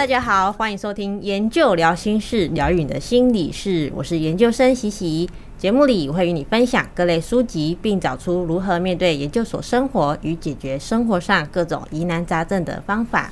大家好，欢迎收听研究聊心室，疗愈你的心理事。我是研究生喜喜。节目里我会与你分享各类书籍，并找出如何面对研究所生活与解决生活上各种疑难杂症的方法。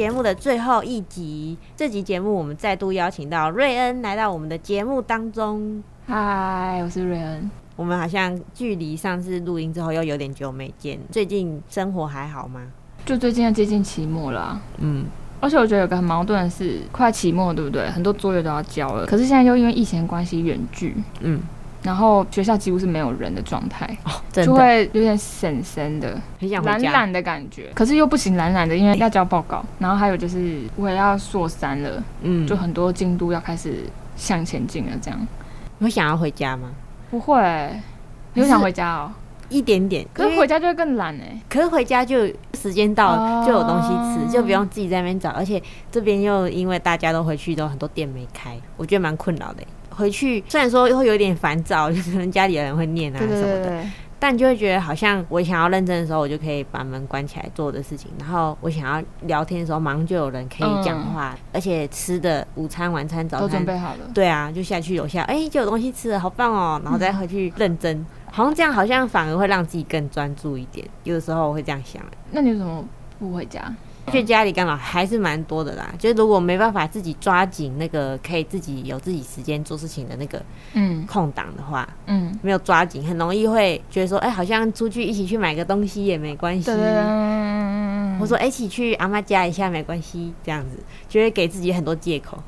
节目的最后一集，这集节目我们再度邀请到瑞恩来到我们的节目当中。嗨，我是瑞恩。我们好像距离上次录音之后又有点久没见，最近生活还好吗？就最近要接近期末了啊，嗯，而且我觉得有个很矛盾的是，快期末对不对？很多作业都要交了，可是现在又因为疫情关系远距，嗯。然后学校几乎是没有人的状态，哦，就会有点神神的，很想懒懒的感觉。可是又不行懒懒的，因为要交报告。然后还有就是我也要硕三了，嗯，就很多进度要开始向前进了。这样，你会想要回家吗？不会，你会想回家哦？一点点。可是回家就会更懒哎。可是回家就时间到了就有东西吃，哦，就不用自己在那边找。而且这边又因为大家都回去，都很多店没开，我觉得蛮困扰的。回去虽然说会有点烦躁，就可能家里的人会念啊什么的，但就会觉得好像我想要认真的时候，我就可以把门关起来做的事情。然后我想要聊天的时候，马上就有人可以讲话，嗯，而且吃的午餐、晚餐、早餐都准备好了。对啊，就下去楼下，哎，欸，就有东西吃了，好棒哦！然后再回去认真，嗯，好像这样好像反而会让自己更专注一点。有的时候我会这样想。那你为什么不回家？去家里干嘛还是蛮多的啦，就是如果没办法自己抓紧那个可以自己有自己时间做事情的那个嗯。空档的话，嗯，没有抓紧，很容易会觉得说，哎、欸，好像出去一起去买个东西也没关系，嗯，或者说一起去阿妈家一下没关系，这样子就会给自己很多借口，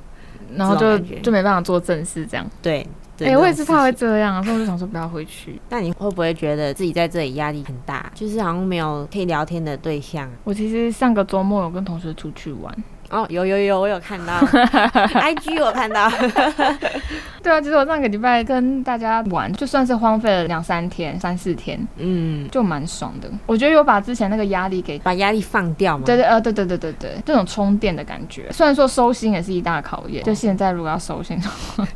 然后就就没办法做正事，这样。对。哎、欸，我也是怕会这样，所以我就想说不要回去。那你会不会觉得自己在这里压力很大？就是好像没有可以聊天的对象。我其实上个周末有跟同学出去玩。哦，有有有，我有看到，IG 我看到。对啊，其实我上个礼拜跟大家玩，就算是荒废了两三天、三四天，嗯，就蛮爽的。我觉得有把之前那个压力给把压力放掉嘛。对对呃，对对对对对，这种充电的感觉。虽然说收心也是一大考验，就现在如果要收心的话。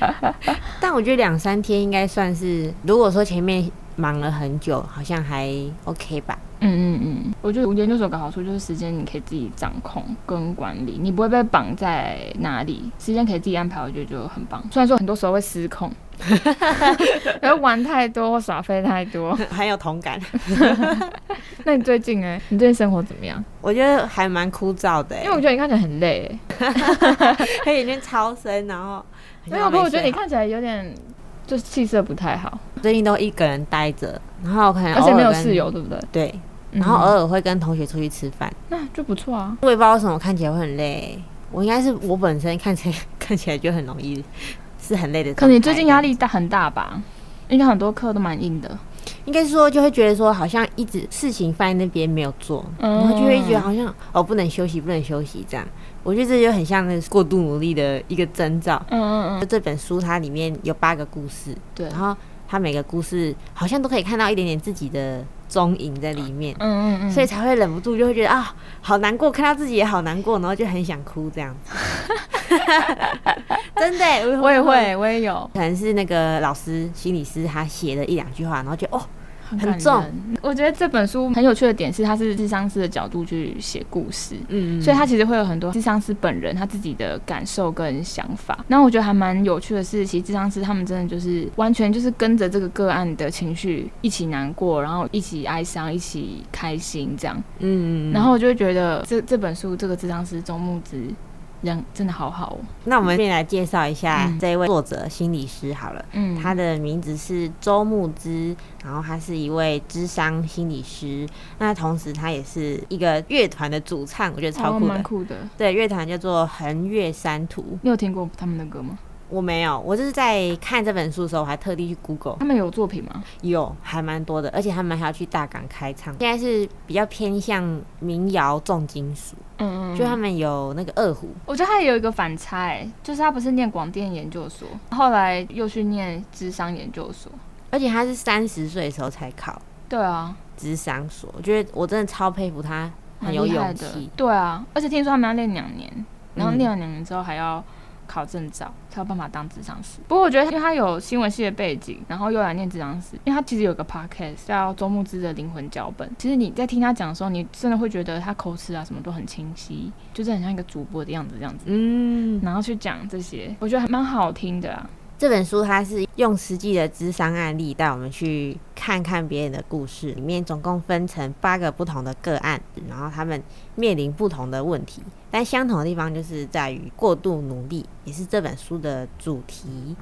但我觉得两三天应该算是，如果说前面忙了很久，好像还 OK 吧。嗯嗯嗯，我觉得研究所有个好处就是时间你可以自己掌控跟管理，你不会被绑在哪里，时间可以自己安排，我觉得就很棒。虽然说很多时候会失控，然后玩太多或耍废太多，很有同感。那你最近呢？你最近生活怎么样？我觉得还蛮枯燥的，因为我觉得你看起来很累，他眼圈超深，然后。没有，可我觉得你看起来有点，就是气色不太好。最近都一个人待着，然后可能而且没有室友，对不对？对，然后偶尔会跟同学出去吃饭，那就不错啊。我也不知道为什么看起来会很累，我应该是我本身看起来 看起来就很容易是很累的。可能你最近压力大很大吧？应该很多课都蛮硬的。应该是说就会觉得说好像一直事情放在那边没有做，然后就会觉得好像哦不能休息，不能休息这样。我觉得这就很像那个过度努力的一个征兆。嗯嗯嗯。就这本书它里面有八个故事，对，然后它每个故事好像都可以看到一点点自己的踪影在里面。嗯嗯嗯。所以才会忍不住就会觉得啊，好难过，看到自己也好难过，然后就很想哭这样。真的，我也会，我也有。可能是那个老师、心理师他写的一两句话，然后就哦。很重，我觉得这本书很有趣的点是，它是智商师的角度去写故事，嗯，所以他其实会有很多智商师本人他自己的感受跟想法。那我觉得还蛮有趣的是，其实智商师他们真的就是完全就是跟着这个个案的情绪一起难过，然后一起哀伤，一起开心这样，嗯，然后我就会觉得这这本书这个智商师周慕姿。人真的好好哦。那我们先来介绍一下这一位作者心理师好了。嗯，他的名字是周牧之，然后他是一位智商心理师。那同时他也是一个乐团的主唱，我觉得超酷的。蛮酷的。对，乐团叫做横越山图。你有听过他们的歌吗？我没有，我就是在看这本书的时候，我还特地去 Google。他们有作品吗？有，还蛮多的，而且他们还要去大港开唱。现在是比较偏向民谣重金属，嗯嗯，就他们有那个二胡。我觉得他也有一个反差，欸，就是他不是念广电研究所，后来又去念智商研究所，而且他是三十岁的时候才考。对啊，智商所，我觉得我真的超佩服他。很有勇气。对啊，而且听说他们要练两年，然后练了两年之后还要。考证照才有办法当咨商师。不过我觉得，因为他有新闻系的背景，然后又来念咨商师，因为他其实有个 podcast 叫周慕之的灵魂脚本。其实你在听他讲的时候，你真的会觉得他口齿啊什么都很清晰，就是很像一个主播的样子这样子。嗯，然后去讲这些，我觉得还蛮好听的啊。这本书它是用实际的智商案例带我们去看看别人的故事，里面总共分成八个不同的个案，然后他们面临不同的问题，但相同的地方就是在于过度努力，也是这本书的主题。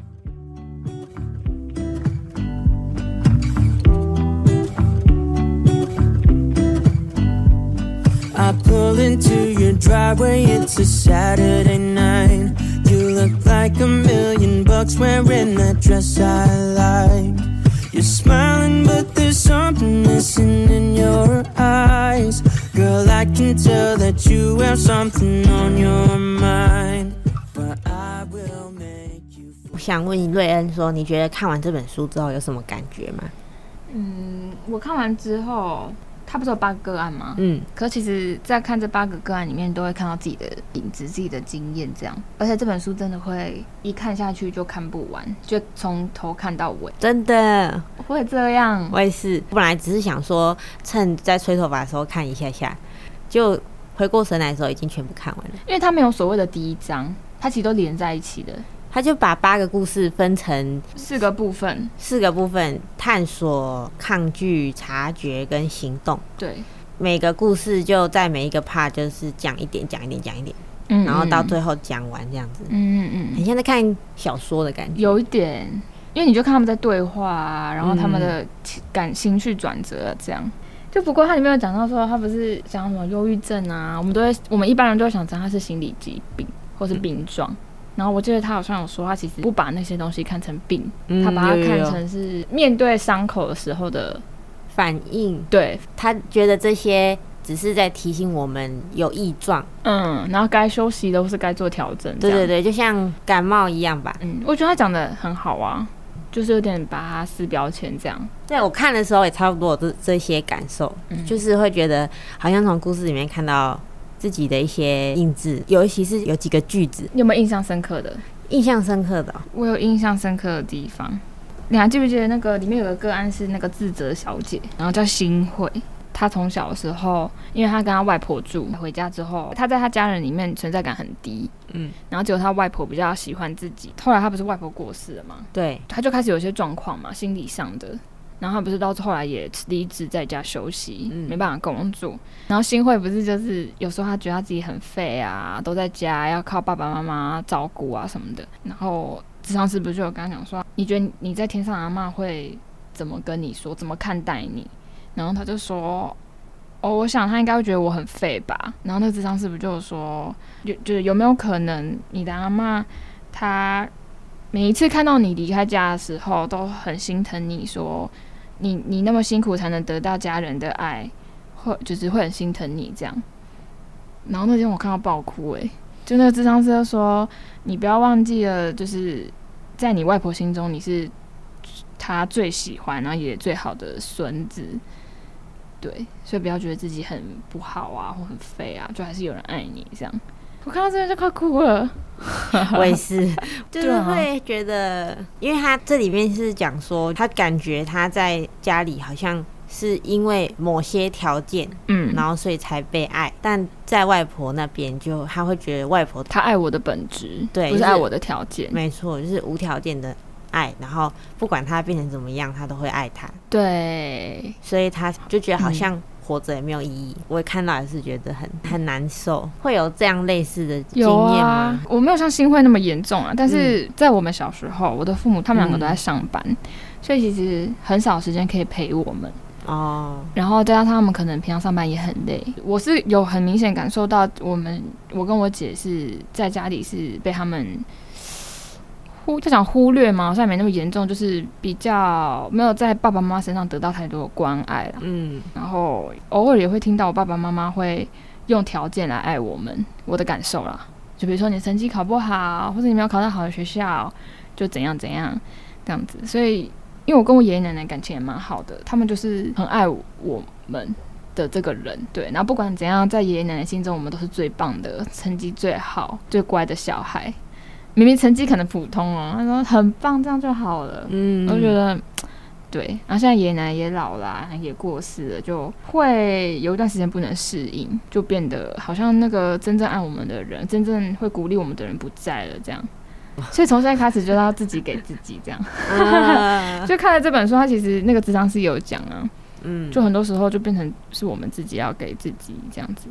I pull into your driveway, it's a Saturday. Wearing that dress I like. You're smiling, but there's something missing in your eyes. Girl, I can tell that you have something on your mind. But I will make you. 我想问瑞恩说，你觉得看完这本书之后有什么感觉吗？嗯，我看完之后。他不是有八个个案吗？嗯，可其实，在看这八个个案里面，都会看到自己的影子、自己的经验，这样。而且这本书真的会一看下去就看不完，就从头看到尾，真的会这样。我也是，我本来只是想说，趁在吹头发的时候看一下下，就回过神来的时候已经全部看完了。因为他没有所谓的第一章，它其实都连在一起的。他就把八个故事分成四个部分，四个部分探索、抗拒、察觉跟行动。对，每个故事就在每一个 part 就是讲一点，讲一点，讲一点，嗯嗯，然后到最后讲完这样子。嗯嗯嗯，很像在看小说的感觉。有一点，因为你就看他们在对话啊，然后他们的感情绪转折这样。就不过他里面有讲到说，他不是讲什么忧郁症啊，我们都会，我们一般人都会想成他是心理疾病或是病状。嗯然后我记得他好像有说，他其实不把那些东西看成病，嗯、他把它看成是面对伤口的时候的反应。对，他觉得这些只是在提醒我们有异状，嗯，然后该休息都是该做调整。对对对，就像感冒一样吧。嗯，我觉得他讲的很好啊，就是有点把它撕标签这样。对，我看的时候也差不多这这些感受，嗯、就是会觉得好像从故事里面看到。自己的一些印字，尤其是有几个句子，你有没有印象深刻的？印象深刻的，我有印象深刻的地方。你还记不记得那个里面有个个案是那个自责小姐，然后叫新慧。她从小的时候，因为她跟她外婆住，回家之后，她在她家人里面存在感很低。嗯，然后结果她外婆比较喜欢自己。后来她不是外婆过世了嘛？对，她就开始有些状况嘛，心理上的。然后他不是到后来也离职在家休息，嗯、没办法工作。然后新慧不是就是有时候他觉得他自己很废啊，都在家要靠爸爸妈妈照顾啊什么的。然后智商师不是就有跟他讲说，你觉得你在天上阿嬷会怎么跟你说，怎么看待你？然后他就说，哦，我想他应该会觉得我很废吧。然后那个咨商师不是就说，就就是有没有可能你的阿嬷她每一次看到你离开家的时候都很心疼你说。你你那么辛苦才能得到家人的爱，会就是会很心疼你这样。然后那天我看到爆哭诶、就那个智商师说，你不要忘记了，就是在你外婆心中你是她最喜欢然后也最好的孙子，对，所以不要觉得自己很不好啊或很废啊，就还是有人爱你这样。我看到这边就快哭了，我也是，就是会觉得，因为他这里面是讲说，他感觉他在家里好像是因为某些条件，嗯，然后所以才被爱，但在外婆那边就他会觉得外婆他爱我的本质，对，不是爱我的条件，没错，就是无条件的爱，然后不管他变成怎么样，他都会爱他，对，所以他就觉得好像。活着也没有意义，我看到也是觉得很很难受。会有这样类似的经验吗？啊，我没有像新会那么严重啊，但是在我们小时候，我的父母他们两个都在上班，嗯、所以其实很少时间可以陪我们哦。然后再加上他们可能平常上班也很累，我是有很明显感受到，我们我跟我姐是在家里是被他们。忽就想忽略嘛，好像没那么严重，就是比较没有在爸爸妈妈身上得到太多的关爱了。嗯，然后偶尔也会听到我爸爸妈妈会用条件来爱我们，我的感受啦，就比如说你成绩考不好，或者你没有考上好的学校，就怎样怎样这样子。所以，因为我跟我爷爷奶奶感情也蛮好的，他们就是很爱我们。的这个人。对，然后不管怎样，在爷爷奶奶心中，我们都是最棒的，成绩最好、最乖的小孩。明明成绩可能普通哦，他说很棒，这样就好了。嗯，我觉得。对，然后现在爷爷奶奶也老啦，也过世了，就会有一段时间不能适应，就变得好像那个真正爱我们的人，真正会鼓励我们的人不在了，这样。所以从现在开始就要自己给自己这样。就看了这本书，他其实那个智商是有讲啊，嗯，就很多时候就变成是我们自己要给自己这样子。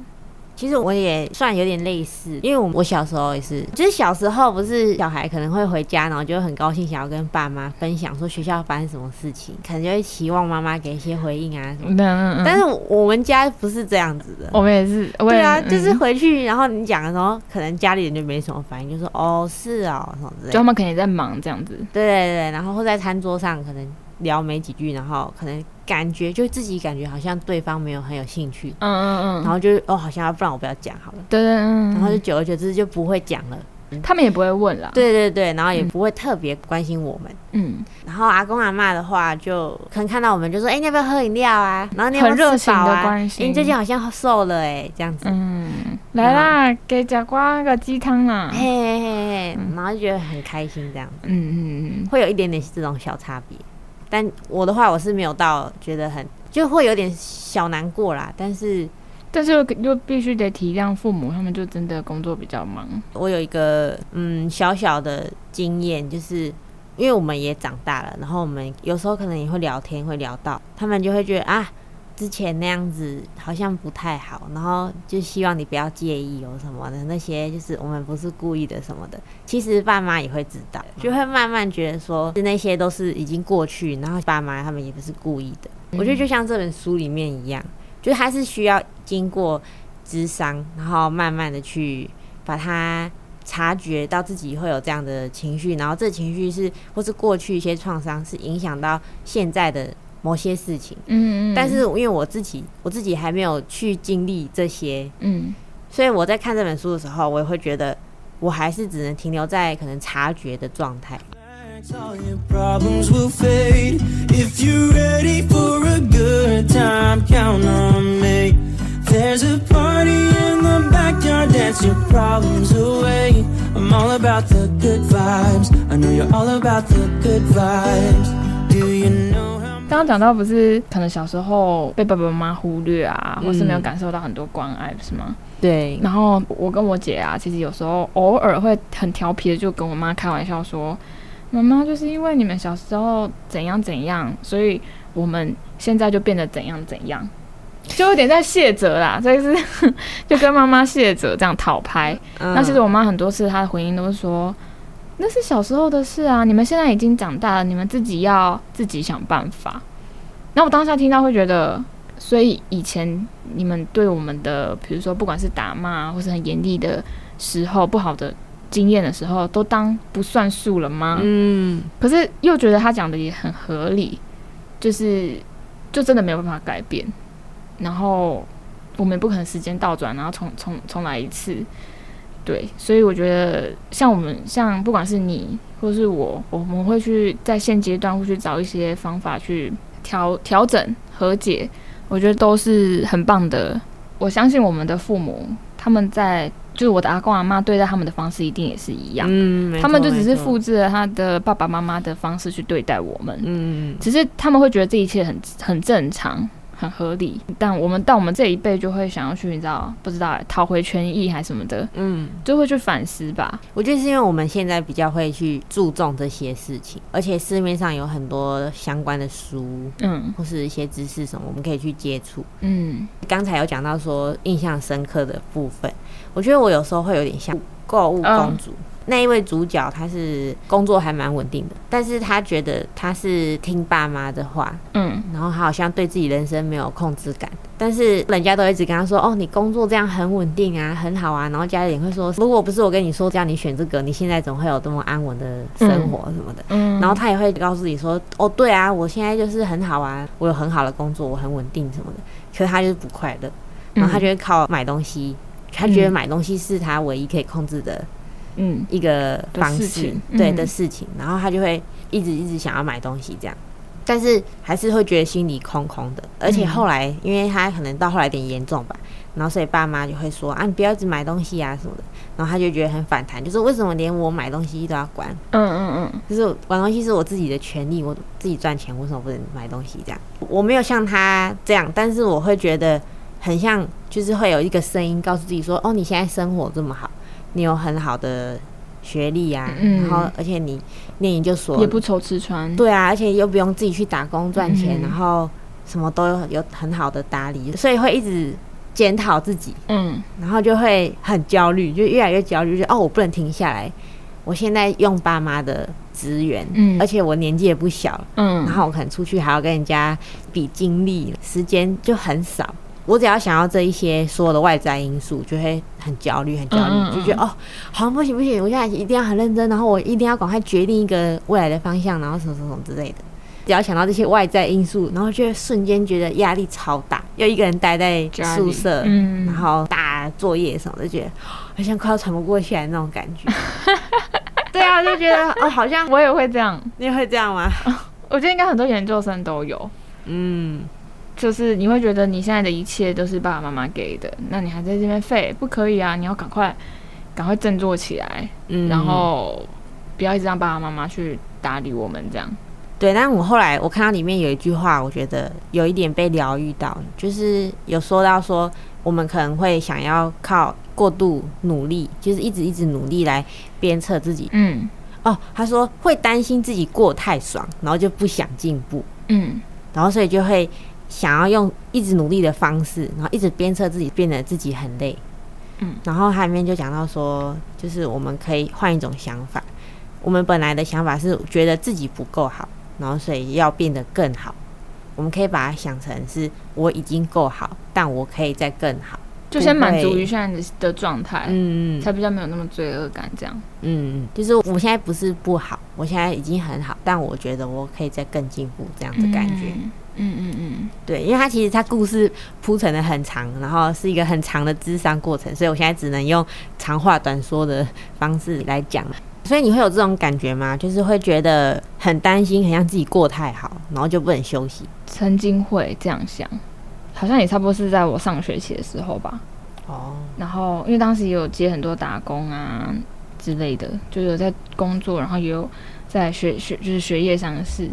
其实我也算有点类似，因为我我小时候也是，就是小时候不是小孩可能会回家，然后就很高兴，想要跟爸妈分享说学校发生什么事情，可能就会期望妈妈给一些回应啊什么的。嗯嗯。但是我们家不是这样子的，我们也是。对啊，就是回去，然后你讲的时候，可能家里人就没什么反应，就说哦是哦什么之类的。就他们肯定在忙这样子。对对对，然后会在餐桌上可能。聊没几句，然后可能感觉就自己感觉好像对方没有很有兴趣，嗯嗯嗯，然后就哦，好像要不然我不要讲好了，对对嗯，然后就久而久之就不会讲了，他们也不会问了，对对对，然后也不会特别关心我们，嗯，然后阿公阿妈的话就可能看到我们就说，哎，你要不要喝饮料啊？然后你很热情的关心，你最近好像瘦了哎，这样子，嗯，来啦，给甲瓜个鸡汤啦，嘿嘿嘿，然后就觉得很开心这样子，嗯嗯嗯，会有一点点这种小差别。但我的话，我是没有到觉得很就会有点小难过啦。但是，但是又又必须得体谅父母，他们就真的工作比较忙。我有一个嗯小小的经验，就是因为我们也长大了，然后我们有时候可能也会聊天，会聊到他们就会觉得啊。之前那样子好像不太好，然后就希望你不要介意有什么的那些，就是我们不是故意的什么的。其实爸妈也会知道，就会慢慢觉得说，那些都是已经过去，然后爸妈他们也不是故意的。我觉得就像这本书里面一样，就还是需要经过智商，然后慢慢的去把它察觉到自己会有这样的情绪，然后这情绪是或是过去一些创伤是影响到现在的。某些事情，嗯，嗯，但是因为我自己，我自己还没有去经历这些，嗯，所以我在看这本书的时候，我也会觉得，我还是只能停留在可能察觉的状态。刚刚讲到不是可能小时候被爸爸妈妈忽略啊，或是没有感受到很多关爱，是吗？对。然后我跟我姐啊，其实有时候偶尔会很调皮的，就跟我妈开玩笑说：“妈妈，就是因为你们小时候怎样怎样，所以我们现在就变得怎样怎样，就有点在卸责啦。”所以是 就跟妈妈卸责这样讨拍。那其实我妈很多次她的回应都是说。那是小时候的事啊！你们现在已经长大了，你们自己要自己想办法。那我当下听到会觉得，所以以前你们对我们的，比如说不管是打骂或是很严厉的时候，不好的经验的时候，都当不算数了吗？嗯。可是又觉得他讲的也很合理，就是就真的没有办法改变。然后我们也不可能时间倒转，然后重重重来一次。对，所以我觉得像我们，像不管是你或是我，我们会去在现阶段会去找一些方法去调调整和解，我觉得都是很棒的。我相信我们的父母，他们在就是我的阿公阿妈对待他们的方式一定也是一样，嗯，他们就只是复制了他的爸爸妈妈的方式去对待我们，嗯，只是他们会觉得这一切很很正常。很合理，但我们到我们这一辈就会想要去，你知道不知道讨回权益还是什么的，嗯，就会去反思吧。我觉得是因为我们现在比较会去注重这些事情，而且市面上有很多相关的书，嗯，或是一些知识什么，我们可以去接触。嗯，刚才有讲到说印象深刻的部分，我觉得我有时候会有点像购物公主。嗯那一位主角，他是工作还蛮稳定的，但是他觉得他是听爸妈的话，嗯，然后他好像对自己人生没有控制感，但是人家都一直跟他说，哦，你工作这样很稳定啊，很好啊，然后家里也会说，如果不是我跟你说，叫你选这个，你现在怎么会有这么安稳的生活什么的，嗯，然后他也会告诉你说，哦，对啊，我现在就是很好啊，我有很好的工作，我很稳定什么的，可是他就是不快乐，然后他就会靠买东西，他觉得买东西是他唯一可以控制的。嗯，一个方式，对的事情，然后他就会一直一直想要买东西，这样，但是还是会觉得心里空空的。而且后来，因为他可能到后来有点严重吧，然后所以爸妈就会说啊，你不要一直买东西啊什么的。然后他就觉得很反弹，就是为什么连我买东西都要管？嗯嗯嗯，就是玩东西是我自己的权利，我自己赚钱，为什么不能买东西？这样我没有像他这样，但是我会觉得很像，就是会有一个声音告诉自己说，哦，你现在生活这么好，你有很好的。学历啊，嗯、然后而且你念研究所也不愁吃穿，对啊，而且又不用自己去打工赚钱，嗯、然后什么都有很好的打理，所以会一直检讨自己，嗯，然后就会很焦虑，就越来越焦虑，就哦，我不能停下来，我现在用爸妈的资源，嗯，而且我年纪也不小，嗯，然后我可能出去还要跟人家比精力，时间就很少。我只要想要这一些所有的外在因素，就会很焦虑，很焦虑，嗯嗯嗯就觉得哦，好像不行不行，我现在一定要很认真，然后我一定要赶快决定一个未来的方向，然后什么什么什么之类的。只要想到这些外在因素，然后就会瞬间觉得压力超大，又一个人待在宿舍，嗯、然后打作业什么的，就觉得好像快要喘不过气来那种感觉。对啊，就觉得哦，好像我也会这样，你也会这样吗？我觉得应该很多研究生都有，嗯。就是你会觉得你现在的一切都是爸爸妈妈给的，那你还在这边废，不可以啊！你要赶快，赶快振作起来，嗯，然后不要一直让爸爸妈妈去打理我们这样。对，但我后来我看到里面有一句话，我觉得有一点被疗愈到，就是有说到说我们可能会想要靠过度努力，就是一直一直努力来鞭策自己。嗯，哦，他说会担心自己过太爽，然后就不想进步。嗯，然后所以就会。想要用一直努力的方式，然后一直鞭策自己，变得自己很累。嗯，然后它里面就讲到说，就是我们可以换一种想法。我们本来的想法是觉得自己不够好，然后所以要变得更好。我们可以把它想成是我已经够好，但我可以再更好，就先满足于现在的状态，嗯，才比较没有那么罪恶感。这样，嗯，就是我现在不是不好，我现在已经很好，但我觉得我可以再更进步，这样的感觉。嗯嗯嗯嗯，对，因为他其实他故事铺陈的很长，然后是一个很长的智商过程，所以我现在只能用长话短说的方式来讲。所以你会有这种感觉吗？就是会觉得很担心，很像自己过太好，然后就不能休息。曾经会这样想，好像也差不多是在我上学期的时候吧。哦，然后因为当时也有接很多打工啊之类的，就有在工作，然后也有在学学，就是学业上的事。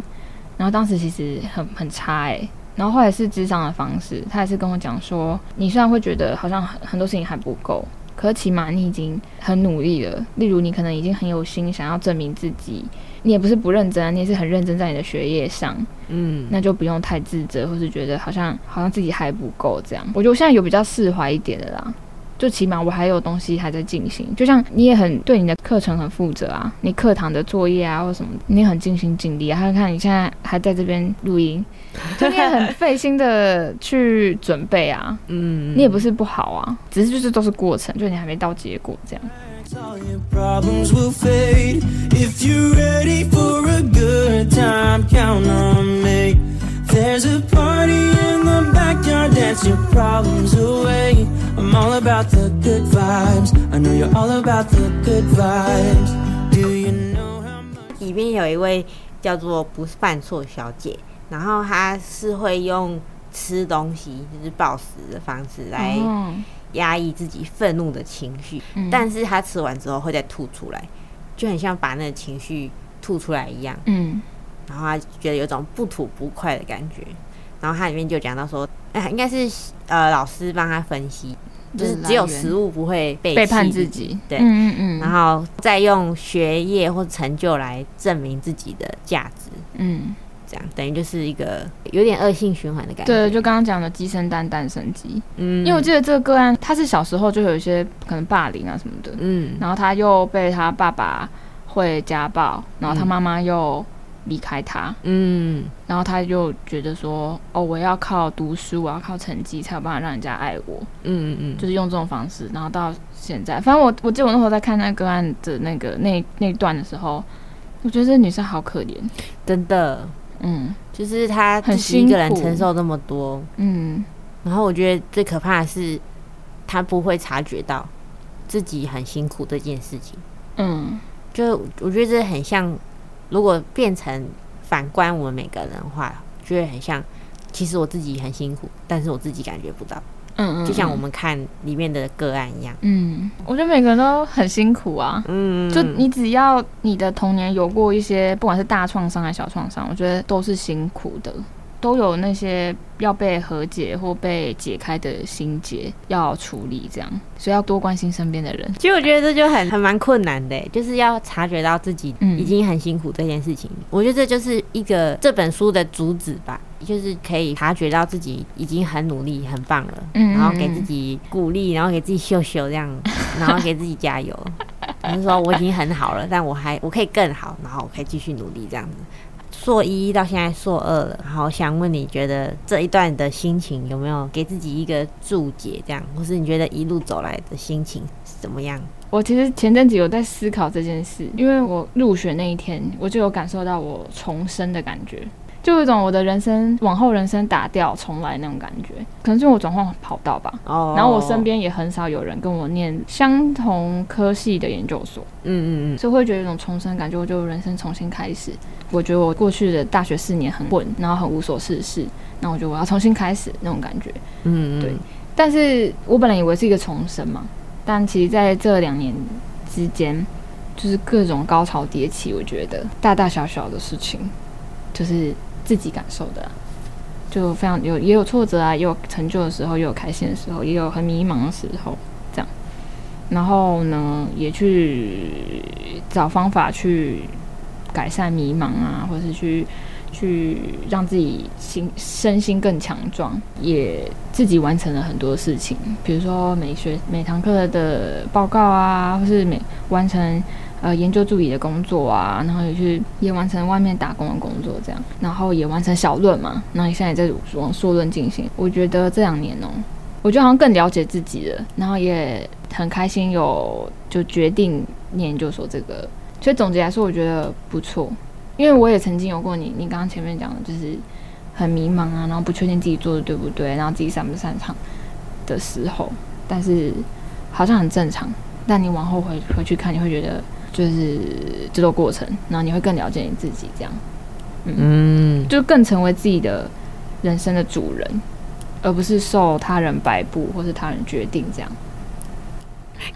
然后当时其实很很差哎、欸，然后后来是智商的方式，他也是跟我讲说，你虽然会觉得好像很很多事情还不够，可是起码你已经很努力了。例如你可能已经很有心想要证明自己，你也不是不认真，你也是很认真在你的学业上，嗯，那就不用太自责，或是觉得好像好像自己还不够这样。我觉得我现在有比较释怀一点的啦。就起码我还有东西还在进行，就像你也很对你的课程很负责啊，你课堂的作业啊或什么，你也很尽心尽力啊。还有看你现在还在这边录音，就你也很费心的去准备啊。嗯，你也不是不好啊，只是就是都是过程，就你还没到结果这样。里面有一位叫做不犯错小姐，然后她是会用吃东西，就是暴食的方式来压抑自己愤怒的情绪，嗯、但是她吃完之后会再吐出来，就很像把那个情绪吐出来一样。嗯，然后他觉得有种不吐不快的感觉。然后他里面就讲到说，哎，应该是呃老师帮他分析，就是只有食物不会背背叛自己，对，嗯嗯嗯，然后再用学业或成就来证明自己的价值，嗯，这样等于就是一个有点恶性循环的感觉。对，就刚刚讲的鸡生蛋，蛋生鸡，嗯，因为我记得这个个案，他是小时候就有一些可能霸凌啊什么的，嗯，然后他又被他爸爸会家暴，然后他妈妈又。离开他，嗯，然后他就觉得说，哦，我要靠读书，我要靠成绩才有办法让人家爱我，嗯嗯嗯，就是用这种方式，然后到现在，反正我我记得我那时候在看那个案的那个那那段的时候，我觉得这女生好可怜，真的，嗯，就是她自己一个人承受这么多，嗯，然后我觉得最可怕的是，她不会察觉到自己很辛苦这件事情，嗯，就我觉得这很像。如果变成反观我们每个人的话，就会很像，其实我自己很辛苦，但是我自己感觉不到。嗯，嗯，就像我们看里面的个案一样。嗯，我觉得每个人都很辛苦啊。嗯，就你只要你的童年有过一些，不管是大创伤还是小创伤，我觉得都是辛苦的。都有那些要被和解或被解开的心结要处理，这样，所以要多关心身边的人。其实我觉得这就很很蛮困难的，就是要察觉到自己已经很辛苦这件事情。嗯、我觉得这就是一个这本书的主旨吧，就是可以察觉到自己已经很努力、很棒了，嗯，然后给自己鼓励，然后给自己秀秀这样，然后给自己加油。就是说我已经很好了，但我还我可以更好，然后我可以继续努力这样子。硕一到现在硕二了，然后想问你觉得这一段的心情有没有给自己一个注解？这样，或是你觉得一路走来的心情是怎么样？我其实前阵子有在思考这件事，因为我入学那一天，我就有感受到我重生的感觉。就有一种我的人生往后人生打掉重来那种感觉，可能是我转换跑道吧。哦。然后我身边也很少有人跟我念相同科系的研究所。嗯嗯嗯。所以会觉得有一种重生感觉，我就人生重新开始。我觉得我过去的大学四年很混，然后很无所事事。那我觉得我要重新开始那种感觉。嗯嗯。对。但是我本来以为是一个重生嘛，但其实在这两年之间，就是各种高潮迭起。我觉得大大小小的事情，就是。自己感受的、就非常有也有挫折啊，也有成就的时候，也有开心的时候，也有很迷茫的时候，这样。然后呢，也去找方法去改善迷茫啊，或是去去让自己心身心更强壮，也自己完成了很多事情，比如说每学每堂课的报告啊，或是每完成。呃，研究助理的工作啊，然后也去也完成外面打工的工作，这样，然后也完成小论嘛。那你现在也在往硕论进行。我觉得这两年哦、我觉得好像更了解自己了，然后也很开心有就决定念研究所这个。所以总结来说，我觉得不错，因为我也曾经有过你你刚刚前面讲的，就是很迷茫啊，然后不确定自己做的对不对，然后自己擅不擅长的时候，但是好像很正常。但你往后回回去看，你会觉得。就是这个过程，然后你会更了解你自己，这样，嗯，嗯，就更成为自己的人生的主人，而不是受他人摆布或是他人决定这样。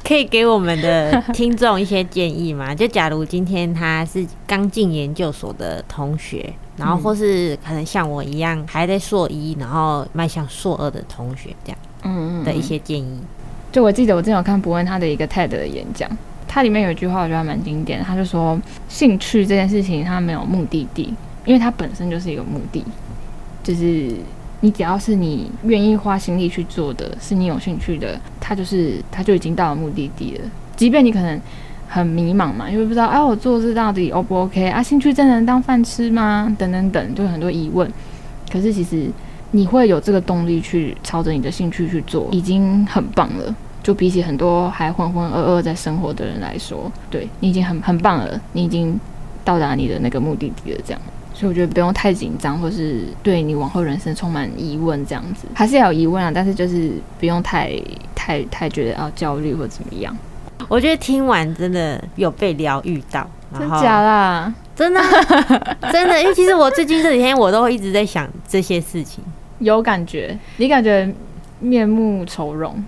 可以给我们的听众一些建议吗？就假如今天他是刚进研究所的同学，然后或是可能像我一样还在硕一，然后迈向硕二的同学，这样，嗯嗯的一些建议。就我记得我之前有看博恩他的一个 TED 的演讲。它里面有一句话，我觉得蛮经典。他就说，兴趣这件事情，它没有目的地，因为它本身就是一个目的。就是你只要是你愿意花心力去做的，是你有兴趣的，它就是它就已经到了目的地了。即便你可能很迷茫嘛，因为不知道哎，我做这到底 O 不 OK 啊？兴趣真能当饭吃吗？等等等，就很多疑问。可是其实你会有这个动力去朝着你的兴趣去做，已经很棒了。就比起很多还浑浑噩噩在生活的人来说，对你已经很很棒了，你已经到达你的那个目的地了。这样，所以我觉得不用太紧张，或是对你往后人生充满疑问这样子，还是要有疑问啊，但是就是不用太太太觉得要焦虑或怎么样。我觉得听完真的有被疗愈到，真假啦？真的 真的，因为其实我最近这几天我都会一直在想这些事情，有感觉，你感觉面目愁容。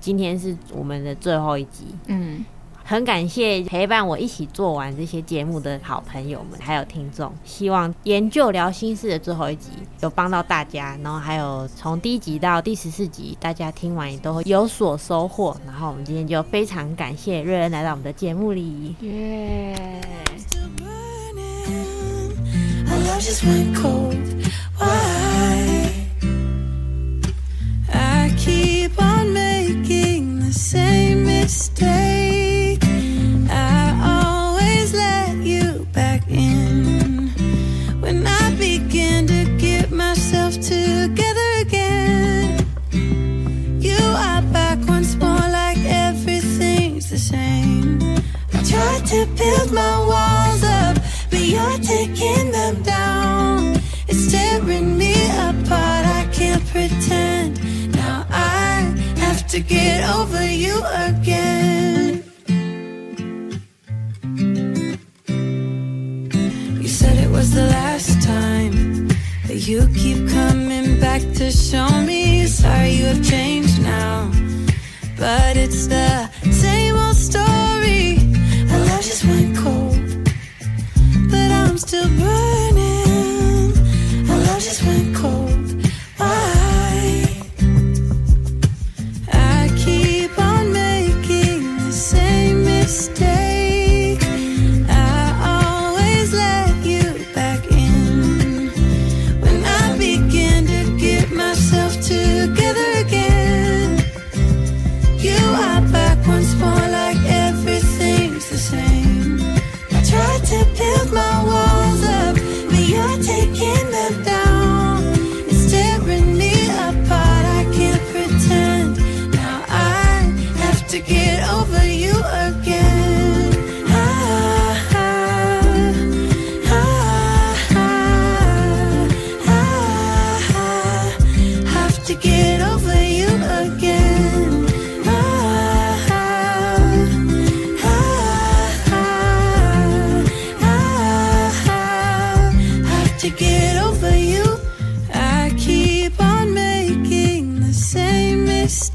今天是我们的最后一集，嗯，很感谢陪伴我一起做完这些节目的好朋友们，还有听众。希望研究聊心事的最后一集有帮到大家，然后还有从第一集到第十四集，大家听完也都会有所收获。然后我们今天就非常感谢瑞恩来到我们的节目里，耶、yeah.。Just went cold. Why? I keep on making the same mistake. I always let you back in when I begin to get myself together again. You are back once more, like everything's the same. I tried to build my to get over you again. You said it was the last time that you keep coming back to show me. Sorry you have changed now, but it's the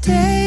stay.